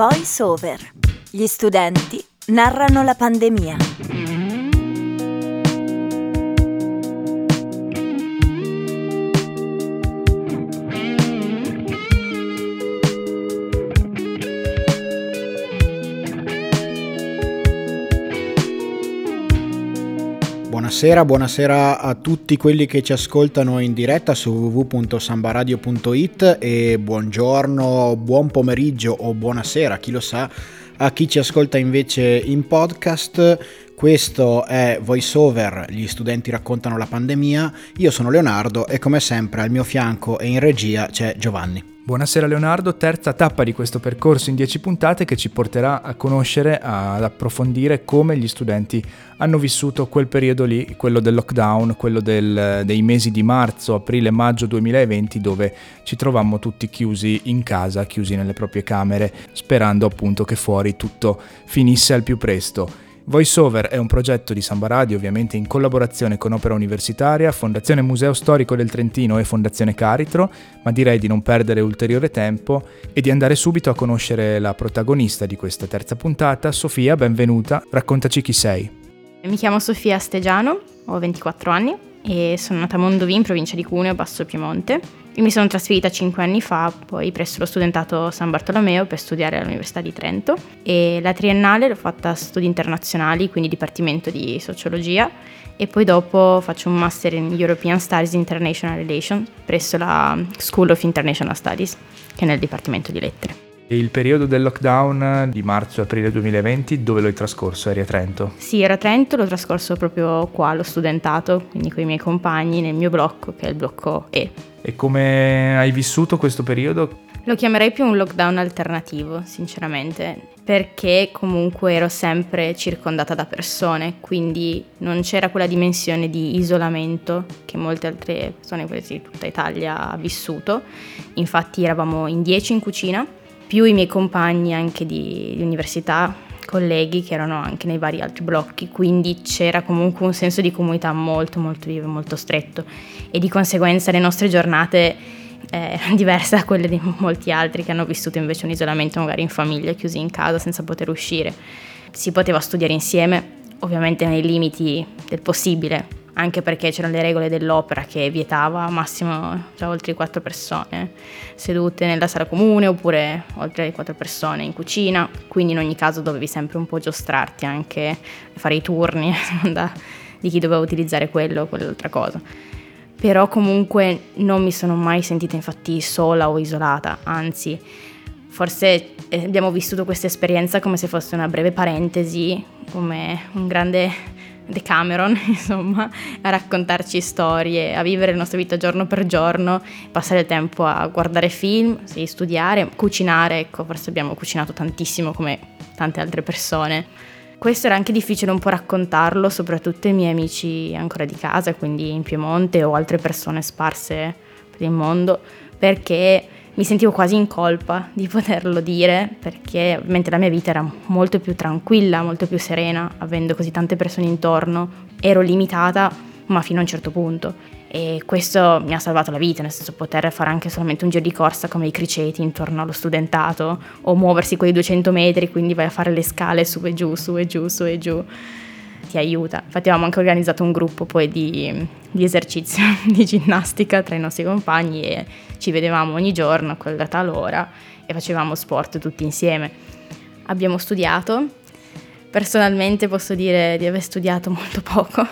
Voice Over. Gli studenti narrano la pandemia. Buonasera, buonasera a tutti quelli che ci ascoltano in diretta su www.sambaradio.it e buongiorno, buon pomeriggio o buonasera, chi lo sa, a chi ci ascolta invece in podcast. Questo è VoiceOver, gli studenti raccontano la pandemia. Io sono Leonardo e come sempre al mio fianco e in regia c'è Giovanni. Buonasera Leonardo, terza tappa di questo percorso in 10 puntate che ci porterà a conoscere, ad approfondire come gli studenti hanno vissuto quel periodo lì, quello del lockdown, quello del, dei mesi di marzo, aprile, maggio 2020 dove ci trovammo tutti chiusi in casa, chiusi nelle proprie camere, sperando appunto che fuori tutto finisse al più presto. VoiceOver è un progetto di Samba Radio, ovviamente in collaborazione con Opera Universitaria, Fondazione Museo Storico del Trentino e Fondazione Caritro, ma direi di non perdere ulteriore tempo e di andare subito a conoscere la protagonista di questa terza puntata. Sofia, benvenuta, raccontaci chi sei. Mi chiamo Sofia Stegiano, ho 24 anni e sono nata a Mondovì in provincia di Cuneo, Basso Piemonte. Io mi sono trasferita 5 anni fa, poi presso lo studentato San Bartolomeo per studiare all'Università di Trento e la triennale l'ho fatta a studi internazionali, quindi Dipartimento di Sociologia e poi dopo faccio un master in European Studies International Relations presso la School of International Studies, che è nel Dipartimento di Lettere. E il periodo del lockdown di marzo-aprile 2020 dove lo hai trascorso? Eri a Trento? Sì, ero a Trento, l'ho trascorso proprio qua allo studentato, quindi con i miei compagni nel mio blocco, che è il blocco E. E come hai vissuto questo periodo? Lo chiamerei più un lockdown alternativo, sinceramente, perché comunque ero sempre circondata da persone, quindi non c'era quella dimensione di isolamento che molte altre persone, quasi di tutta Italia, ha vissuto. Infatti eravamo in 10 in cucina più i miei compagni anche di, di università, colleghi che erano anche nei vari altri blocchi, quindi c'era comunque un senso di comunità molto molto vivo, molto stretto e di conseguenza le nostre giornate eh, erano diverse da quelle di molti altri che hanno vissuto invece un isolamento magari in famiglia, chiusi in casa senza poter uscire. Si poteva studiare insieme, ovviamente nei limiti del possibile, anche perché c'erano le regole dell'opera che vietava massimo già oltre quattro persone sedute nella sala comune oppure oltre le quattro persone in cucina, quindi in ogni caso dovevi sempre un po' giostrarti anche fare i turni di chi doveva utilizzare quello o quell'altra cosa. Però comunque non mi sono mai sentita infatti sola o isolata, anzi forse eh, abbiamo vissuto questa esperienza come se fosse una breve parentesi, come un grande Decameron, insomma, a raccontarci storie, a vivere la nostra vita giorno per giorno, passare il tempo a guardare film, sì, studiare, cucinare, ecco, forse abbiamo cucinato tantissimo come tante altre persone. Questo era anche difficile un po' raccontarlo, soprattutto ai miei amici ancora di casa, quindi in Piemonte o altre persone sparse per il mondo, perché mi sentivo quasi in colpa di poterlo dire perché ovviamente la mia vita era molto più tranquilla, molto più serena, avendo così tante persone intorno. Ero limitata, ma fino a un certo punto. E questo mi ha salvato la vita, nel senso poter fare anche solamente un giro di corsa come i criceti intorno allo studentato o muoversi quei 200 metri, quindi vai a fare le scale su e giù, su e giù, su e giù ti aiuta. Infatti avevamo anche organizzato un gruppo poi di, di esercizio di ginnastica tra i nostri compagni e ci vedevamo ogni giorno a quella tal ora e facevamo sport tutti insieme. Abbiamo studiato, personalmente posso dire di aver studiato molto poco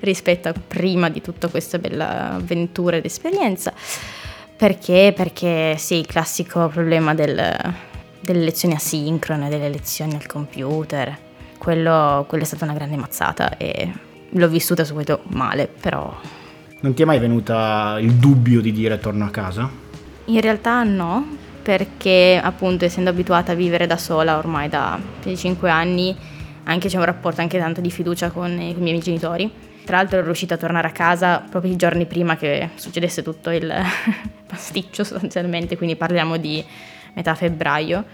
rispetto a prima di tutta questa bella avventura ed esperienza. Perché? Perché sì, il classico problema del, delle lezioni asincrone, delle lezioni al computer, quello, quello è stata una grande mazzata e l'ho vissuta subito male, però... Non ti è mai venuta il dubbio di dire torno a casa? In realtà no, perché appunto essendo abituata a vivere da sola ormai da più di 5 anni, anche c'è un rapporto anche tanto di fiducia con con i miei genitori. Tra l'altro ero riuscita a tornare a casa proprio i giorni prima che succedesse tutto il pasticcio sostanzialmente, quindi parliamo di metà febbraio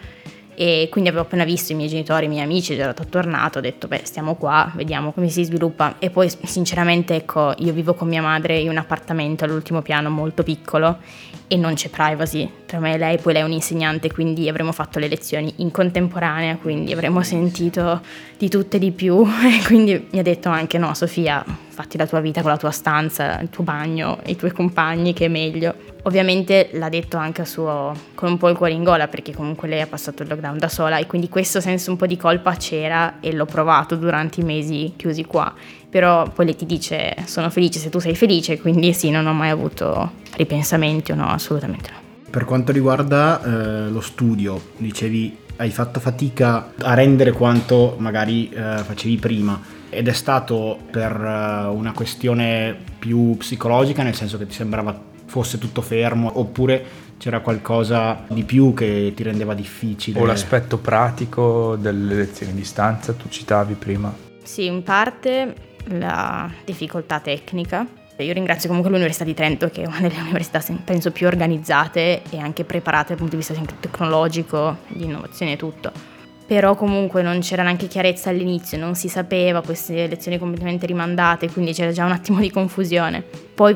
e quindi avevo appena visto i miei genitori, i miei amici, ero tornato, ho detto beh stiamo qua, vediamo come si sviluppa. E poi sinceramente ecco io vivo con mia madre in un appartamento all'ultimo piano molto piccolo e non c'è privacy. Tra me e lei, poi lei è un insegnante quindi avremmo fatto le lezioni in contemporanea, quindi avremmo sentito di tutte di più. E quindi mi ha detto anche no Sofia fatti la tua vita con la tua stanza, il tuo bagno, i tuoi compagni che è meglio. Ovviamente l'ha detto anche a suo, con un po' il cuore in gola perché comunque lei ha passato il lockdown da sola e quindi questo senso un po' di colpa c'era e l'ho provato durante i mesi chiusi qua. Però poi lei ti dice sono felice se tu sei felice, quindi sì, non ho mai avuto ripensamenti o no, assolutamente no. Per quanto riguarda eh, lo studio, dicevi hai fatto fatica a rendere quanto magari eh, facevi prima ed è stato per uh, una questione più psicologica, nel senso che ti sembrava fosse tutto fermo, oppure c'era qualcosa di più che ti rendeva difficile? O l'aspetto pratico delle lezioni a distanza, tu citavi prima. Sì, in parte la difficoltà tecnica. Io ringrazio comunque l'Università di Trento, che è una delle università penso più organizzate e anche preparate dal punto di vista tecnologico, di innovazione e tutto però comunque non c'era neanche chiarezza all'inizio, non si sapeva, queste lezioni completamente rimandate, quindi c'era già un attimo di confusione. Poi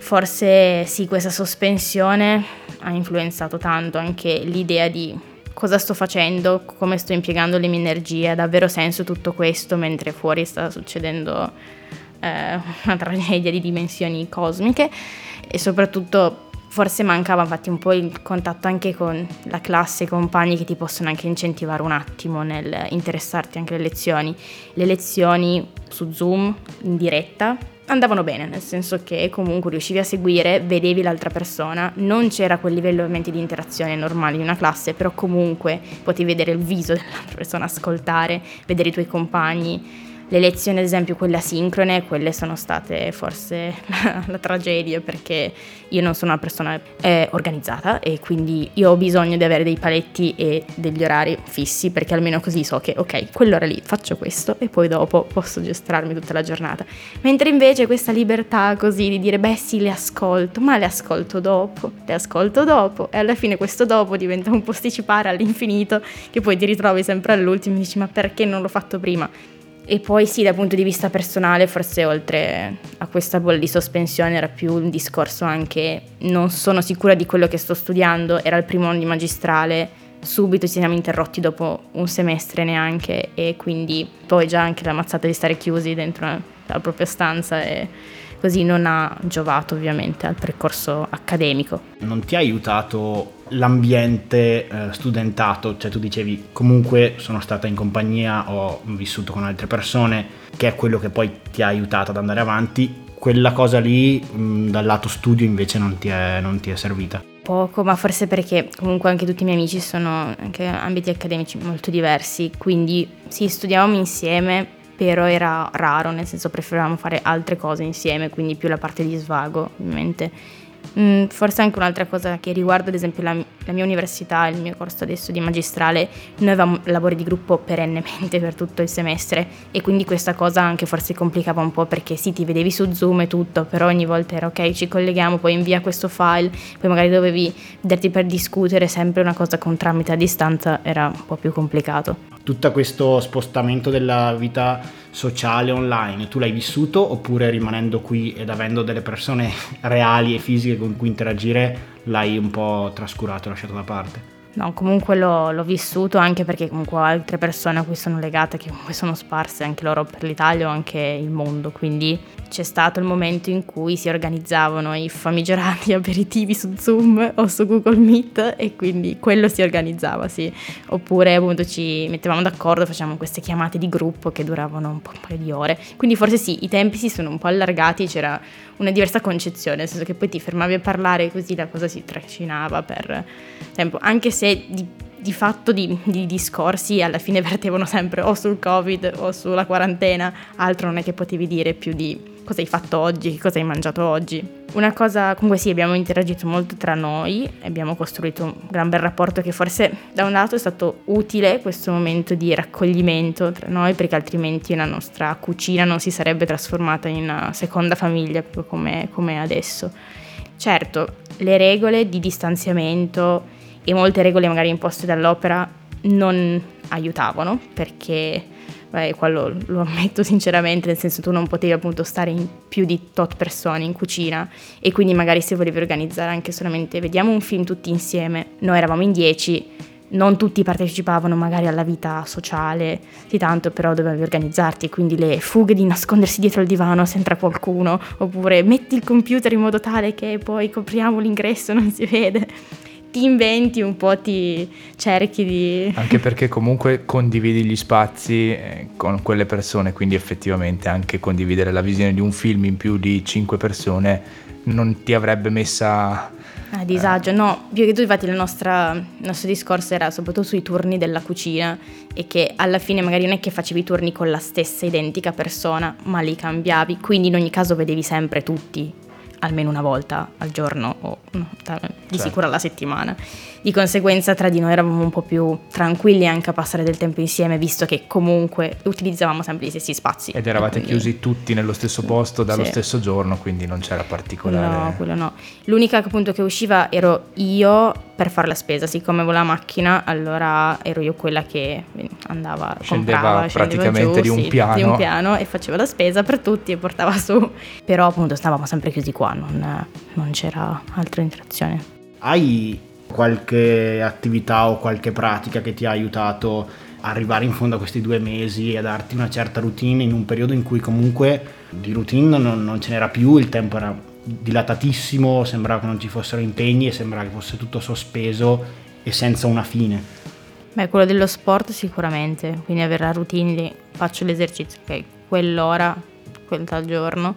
forse sì, questa sospensione ha influenzato tanto anche l'idea di cosa sto facendo, come sto impiegando le mie energie, ha davvero senso tutto questo mentre fuori sta succedendo eh, una tragedia di dimensioni cosmiche e soprattutto Forse mancava infatti un po' il contatto anche con la classe, i compagni che ti possono anche incentivare un attimo nel interessarti anche alle lezioni. Le lezioni su Zoom in diretta andavano bene, nel senso che comunque riuscivi a seguire, vedevi l'altra persona, non c'era quel livello ovviamente di interazione normale di una classe, però comunque potevi vedere il viso dell'altra persona, ascoltare, vedere i tuoi compagni le lezioni, ad esempio, quelle asincrone, quelle sono state forse la, tragedia perché io non sono una persona eh, organizzata e quindi io ho bisogno di avere dei paletti e degli orari fissi perché almeno così so che ok, quell'ora lì faccio questo e poi dopo posso gestirmi tutta la giornata. Mentre invece questa libertà così di dire beh sì le ascolto, ma le ascolto dopo, le ascolto dopo e alla fine questo dopo diventa un posticipare all'infinito che poi ti ritrovi sempre all'ultimo e dici ma perché non l'ho fatto prima? E poi sì, dal punto di vista personale, forse oltre a questa bolla di sospensione era più un discorso anche non sono sicura di quello che sto studiando, era il primo anno di magistrale, subito ci siamo interrotti dopo un semestre neanche e quindi poi già anche la mazzata di stare chiusi dentro la propria stanza e così non ha giovato ovviamente al percorso accademico. Non ti ha aiutato l'ambiente eh, studentato, cioè tu dicevi comunque sono stata in compagnia, ho vissuto con altre persone, che è quello che poi ti ha aiutato ad andare avanti, quella cosa lì mh, dal lato studio invece non ti, è, non ti è servita. Poco, ma forse perché comunque anche tutti i miei amici sono anche ambiti accademici molto diversi, quindi sì, studiavamo insieme, però era raro, nel senso preferivamo fare altre cose insieme, quindi più la parte di svago, ovviamente Mm, forse anche un'altra cosa che riguarda ad esempio la, la, mia università, il mio corso adesso di magistrale, noi avevamo lavori di gruppo perennemente per tutto il semestre e quindi questa cosa anche forse complicava un po' perché sì ti vedevi su Zoom e tutto, però ogni volta era ok ci colleghiamo, poi invia questo file, poi magari dovevi vederti per discutere sempre una cosa con tramite a distanza, era un po' più complicato. Tutto questo spostamento della vita sociale online, tu l'hai vissuto oppure rimanendo qui ed avendo delle persone reali e fisiche con cui interagire l'hai un po' trascurato, lasciato da parte? No, comunque l'ho, l'ho, vissuto anche perché comunque ho altre persone a cui sono legate che comunque sono sparse anche loro per l'Italia o anche il mondo, quindi c'è stato il momento in cui si organizzavano i famigerati aperitivi su Zoom o su Google Meet e quindi quello si organizzava, sì. Oppure appunto ci mettevamo d'accordo, facevamo queste chiamate di gruppo che duravano un, po', un paio di ore. Quindi forse sì, i tempi si sono un po' allargati, c'era una diversa concezione, nel senso che poi ti fermavi a parlare così la cosa si trascinava per tempo, anche se di, di fatto di, di, discorsi alla fine vertevano sempre o sul covid o sulla quarantena, altro non è che potevi dire più di cosa hai fatto oggi, cosa hai mangiato oggi. Una cosa, comunque sì, abbiamo interagito molto tra noi, abbiamo costruito un gran bel rapporto che forse da un lato è stato utile questo momento di raccoglimento tra noi perché altrimenti la nostra cucina non si sarebbe trasformata in una seconda famiglia proprio come, come adesso. Certo, le regole di distanziamento e molte regole magari imposte dall'opera non aiutavano perché Beh, quello lo ammetto sinceramente, nel senso tu non potevi appunto stare in più di tot persone in cucina e quindi magari se volevi organizzare anche solamente vediamo un film tutti insieme, noi eravamo in dieci, non tutti partecipavano magari alla vita sociale, di tanto però dovevi organizzarti, quindi le fughe di nascondersi dietro il divano se entra qualcuno, oppure metti il computer in modo tale che poi copriamo l'ingresso, non si vede ti inventi un po', ti cerchi di... Anche perché comunque condividi gli spazi eh, con quelle persone, quindi effettivamente anche condividere la visione di un film in più di cinque persone non ti avrebbe messa... A disagio, eh. no, più che tu infatti il nostro, il nostro discorso era soprattutto sui turni della cucina e che alla fine magari non è che facevi i turni con la stessa identica persona, ma li cambiavi, quindi in ogni caso vedevi sempre tutti almeno una volta al giorno o di certo. sicuro alla settimana. Di conseguenza tra di noi eravamo un po' più tranquilli anche a passare del tempo insieme, visto che comunque utilizzavamo sempre gli stessi spazi. Ed eravate quindi... chiusi tutti nello stesso posto dallo sì. stesso giorno, quindi non c'era particolare... No, quello no. L'unica appunto che usciva ero io per fare la spesa, siccome avevo la macchina, allora ero io quella che andava, scendeva comprava, praticamente giù, di, un sì, piano. di un piano e faceva la spesa per tutti e portava su. Però appunto stavamo sempre chiusi qua, non, non c'era altra interazione. Hai qualche attività o qualche pratica che ti ha aiutato a arrivare in fondo a questi due mesi e a darti una certa routine in un periodo in cui comunque di routine non, non ce n'era più, il tempo era dilatatissimo, sembrava che non ci fossero impegni e sembrava che fosse tutto sospeso e senza una fine. Beh, quello dello sport sicuramente, quindi avere la routine di faccio l'esercizio, ok, quell'ora, quel tal giorno.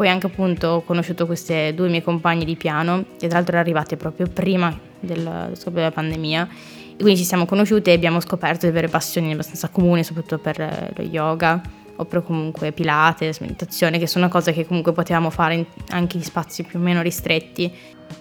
Poi anche appunto ho conosciuto queste due mie compagne di piano, che tra l'altro erano arrivate proprio prima del scoppio della pandemia. E quindi ci siamo conosciute e abbiamo scoperto di avere passioni abbastanza comuni, soprattutto per lo yoga oppure comunque Pilates, meditazione, che sono cose che comunque potevamo fare anche in spazi più o meno ristretti.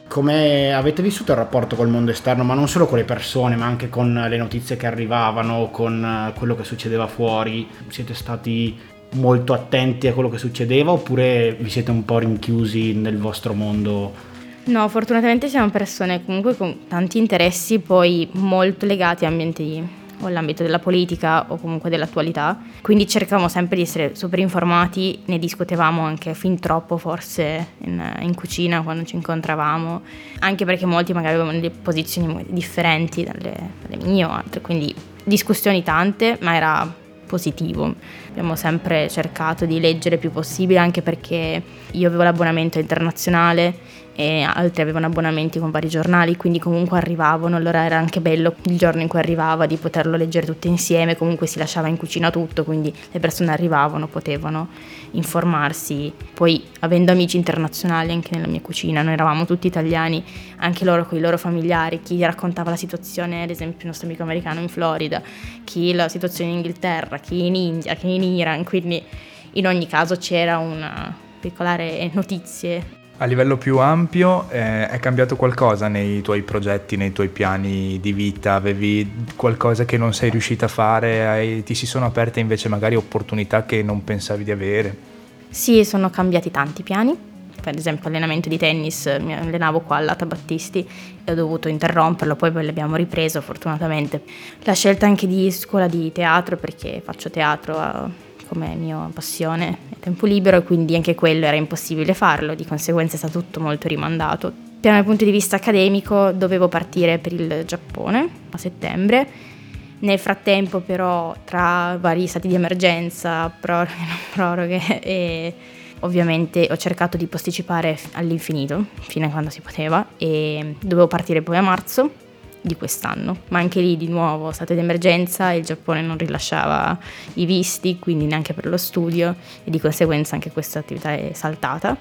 Come avete vissuto il rapporto col mondo esterno, ma non solo con le persone, ma anche con le notizie che arrivavano, con eh, quello che succedeva fuori? Siete stati molto attenti a quello che succedeva oppure vi siete un po' rinchiusi nel vostro mondo? No, fortunatamente siamo persone comunque con tanti interessi, poi molto legati a ambienti o all'ambito della politica o comunque dell'attualità, quindi cercavamo sempre di essere super informati, ne discutevamo anche fin troppo forse in, in cucina quando ci incontravamo, anche perché molti magari avevano delle posizioni differenti dalle, dalle mie o altre, quindi discussioni tante, ma era positivo. Abbiamo sempre cercato di leggere il più possibile, anche perché io avevo l'abbonamento internazionale e altri avevano abbonamenti con vari giornali, quindi comunque arrivavano, allora era anche bello il giorno in cui arrivava di poterlo leggere tutte insieme, comunque si lasciava in cucina tutto, quindi le persone arrivavano, potevano informarsi. Poi avendo amici internazionali anche nella mia cucina, noi eravamo tutti italiani, anche loro con i loro familiari, chi raccontava la situazione, ad esempio il nostro amico americano in Florida, chi la situazione in Inghilterra, chi in India, chi in Iran, quindi in ogni caso c'era una particolare notizie a livello più ampio eh, è cambiato qualcosa nei tuoi progetti, nei tuoi piani di vita? Avevi qualcosa che non sei riuscita a fare? Hai, ti si sono aperte invece magari opportunità che non pensavi di avere? Sì, sono cambiati tanti piani. Per esempio allenamento di tennis, mi allenavo qua all'Ata Battisti e ho dovuto interromperlo, poi l'abbiamo ripreso fortunatamente. La scelta anche di scuola di teatro, perché faccio teatro come mia passione e tempo libero e quindi anche quello era impossibile farlo, di conseguenza è stato tutto molto rimandato. Dal punto di vista accademico dovevo partire per il Giappone a settembre, nel frattempo però tra vari stati di emergenza, proroghe, non proroghe e ovviamente ho cercato di posticipare all'infinito, fino a quando si poteva e dovevo partire poi a marzo di quest'anno, ma anche lì di nuovo state d'emergenza, il Giappone non rilasciava i visti, quindi neanche per lo studio e di conseguenza anche questa attività è saltata.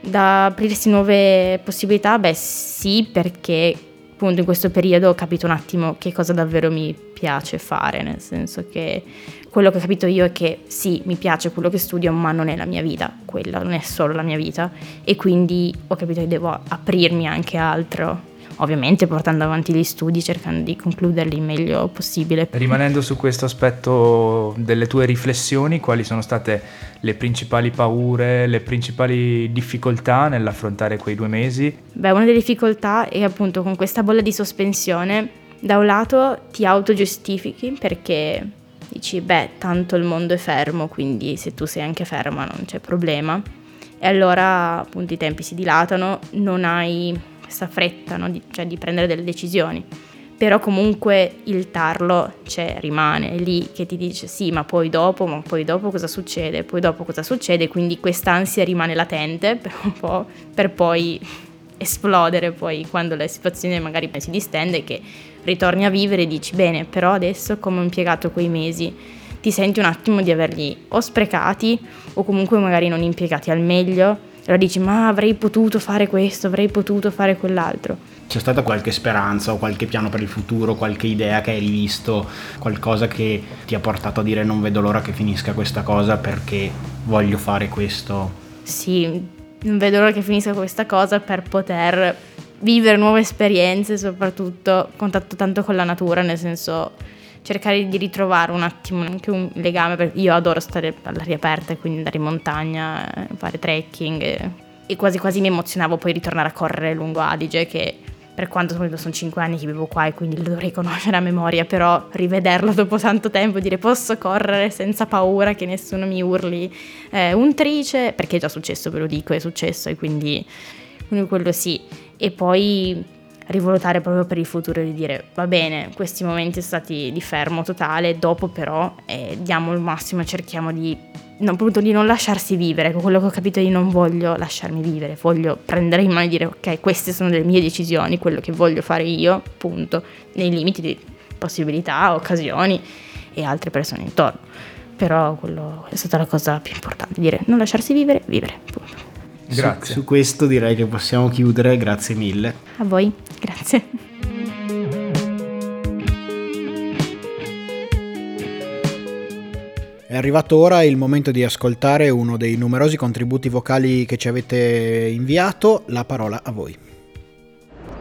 Da aprirsi nuove possibilità? Beh sì, perché appunto in questo periodo ho capito un attimo che cosa davvero mi piace fare, nel senso che quello che ho capito io è che sì, mi piace quello che studio, ma non è la mia vita, quella non è solo la mia vita e quindi ho capito che devo aprirmi anche a altro ovviamente portando avanti gli studi, cercando di concluderli il meglio possibile. Rimanendo su questo aspetto delle tue riflessioni, quali sono state le principali paure, le principali difficoltà nell'affrontare quei due mesi? Beh, una delle difficoltà è appunto con questa bolla di sospensione Da un lato ti autogiustifichi perché dici, beh, tanto il mondo è fermo, quindi se tu sei anche ferma non c'è problema. E allora appunto i tempi si dilatano, non hai questa fretta no? di, cioè, di prendere delle decisioni. Però comunque il tarlo c'è, rimane, è lì che ti dice sì, ma poi dopo, ma poi dopo cosa succede, poi dopo cosa succede, quindi quest'ansia rimane latente per un po', per poi esplodere poi quando la situazione magari si distende che ritorni a vivere e dici bene, però adesso come ho impiegato quei mesi, ti senti un attimo di averli o sprecati o comunque magari non impiegati al meglio, allora dici ma avrei potuto fare questo, avrei potuto fare quell'altro c'è stata qualche speranza o qualche piano per il futuro, qualche idea che hai rivisto, qualcosa che ti ha portato a dire non vedo l'ora che finisca questa cosa perché voglio fare questo? Sì, non vedo l'ora che finisca questa cosa per poter vivere nuove esperienze, soprattutto contatto tanto con la natura, nel senso cercare di ritrovare un attimo anche un legame, perché io adoro stare all'aria aperta, quindi andare in montagna, fare trekking e, e quasi quasi mi emozionavo poi ritornare a correre lungo Adige che per quanto sono 5 anni che vivo qua e quindi lo dovrei conoscere a memoria, però rivederlo dopo tanto tempo e dire posso correre senza paura che nessuno mi urli eh, un trice, perché è già successo, ve lo dico, è successo e quindi, quindi quello sì. E poi rivolutare proprio per il futuro e di dire va bene, questi momenti sono stati di fermo totale, dopo però eh, diamo il massimo e cerchiamo di no, di non lasciarsi vivere, ecco quello che ho capito di non voglio lasciarmi vivere, voglio prendere in mano e dire ok, queste sono le mie decisioni, quello che voglio fare io, appunto, nei limiti di possibilità, occasioni e altre persone intorno. Però quello è stata la cosa più importante, dire non lasciarsi vivere, vivere, appunto. Grazie. Su, su questo direi che possiamo chiudere, grazie mille. A voi, grazie. È arrivato ora il momento di ascoltare uno dei numerosi contributi vocali che ci avete inviato, la parola a voi.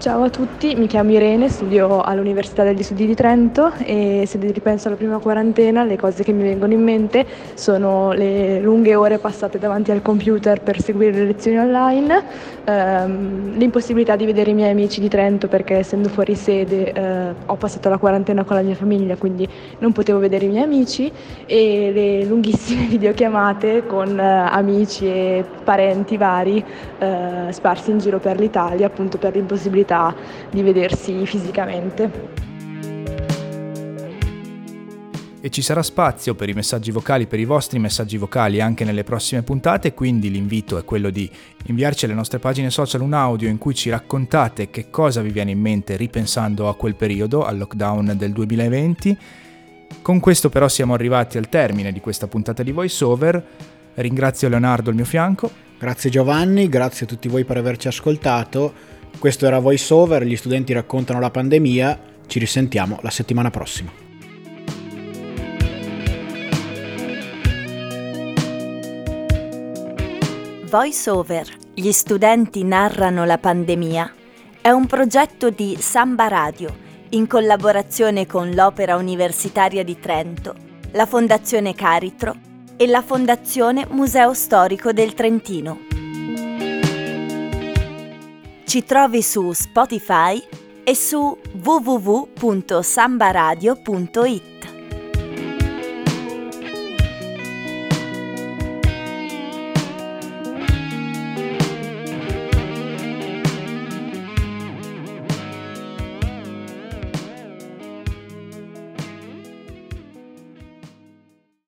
Ciao a tutti, mi chiamo Irene, studio all'Università degli Studi di Trento e se ripenso alla prima quarantena le cose che mi vengono in mente sono le lunghe ore passate davanti al computer per seguire le lezioni online, ehm, l'impossibilità di vedere i miei amici di Trento perché essendo fuori sede eh, ho passato la quarantena con la mia famiglia quindi non potevo vedere i miei amici e le lunghissime videochiamate con eh, amici e parenti vari eh, sparsi in giro per l'Italia appunto per l'impossibilità possibilità di vedersi fisicamente. E ci sarà spazio per i messaggi vocali, per i vostri messaggi vocali anche nelle prossime puntate, quindi l'invito è quello di inviarci alle nostre pagine social un audio in cui ci raccontate che cosa vi viene in mente ripensando a quel periodo, al lockdown del 2020. Con questo però siamo arrivati al termine di questa puntata di VoiceOver. Ringrazio Leonardo al mio fianco. Grazie Giovanni, grazie a tutti voi per averci ascoltato. Questo era VoiceOver, gli studenti raccontano la pandemia, ci risentiamo la settimana prossima. VoiceOver, gli studenti narrano la pandemia, è un progetto di Samba Radio in collaborazione con l'Opera Universitaria di Trento, la Fondazione Caritro e la Fondazione Museo Storico del Trentino. Ci trovi su Spotify e su www.sambaradio.it.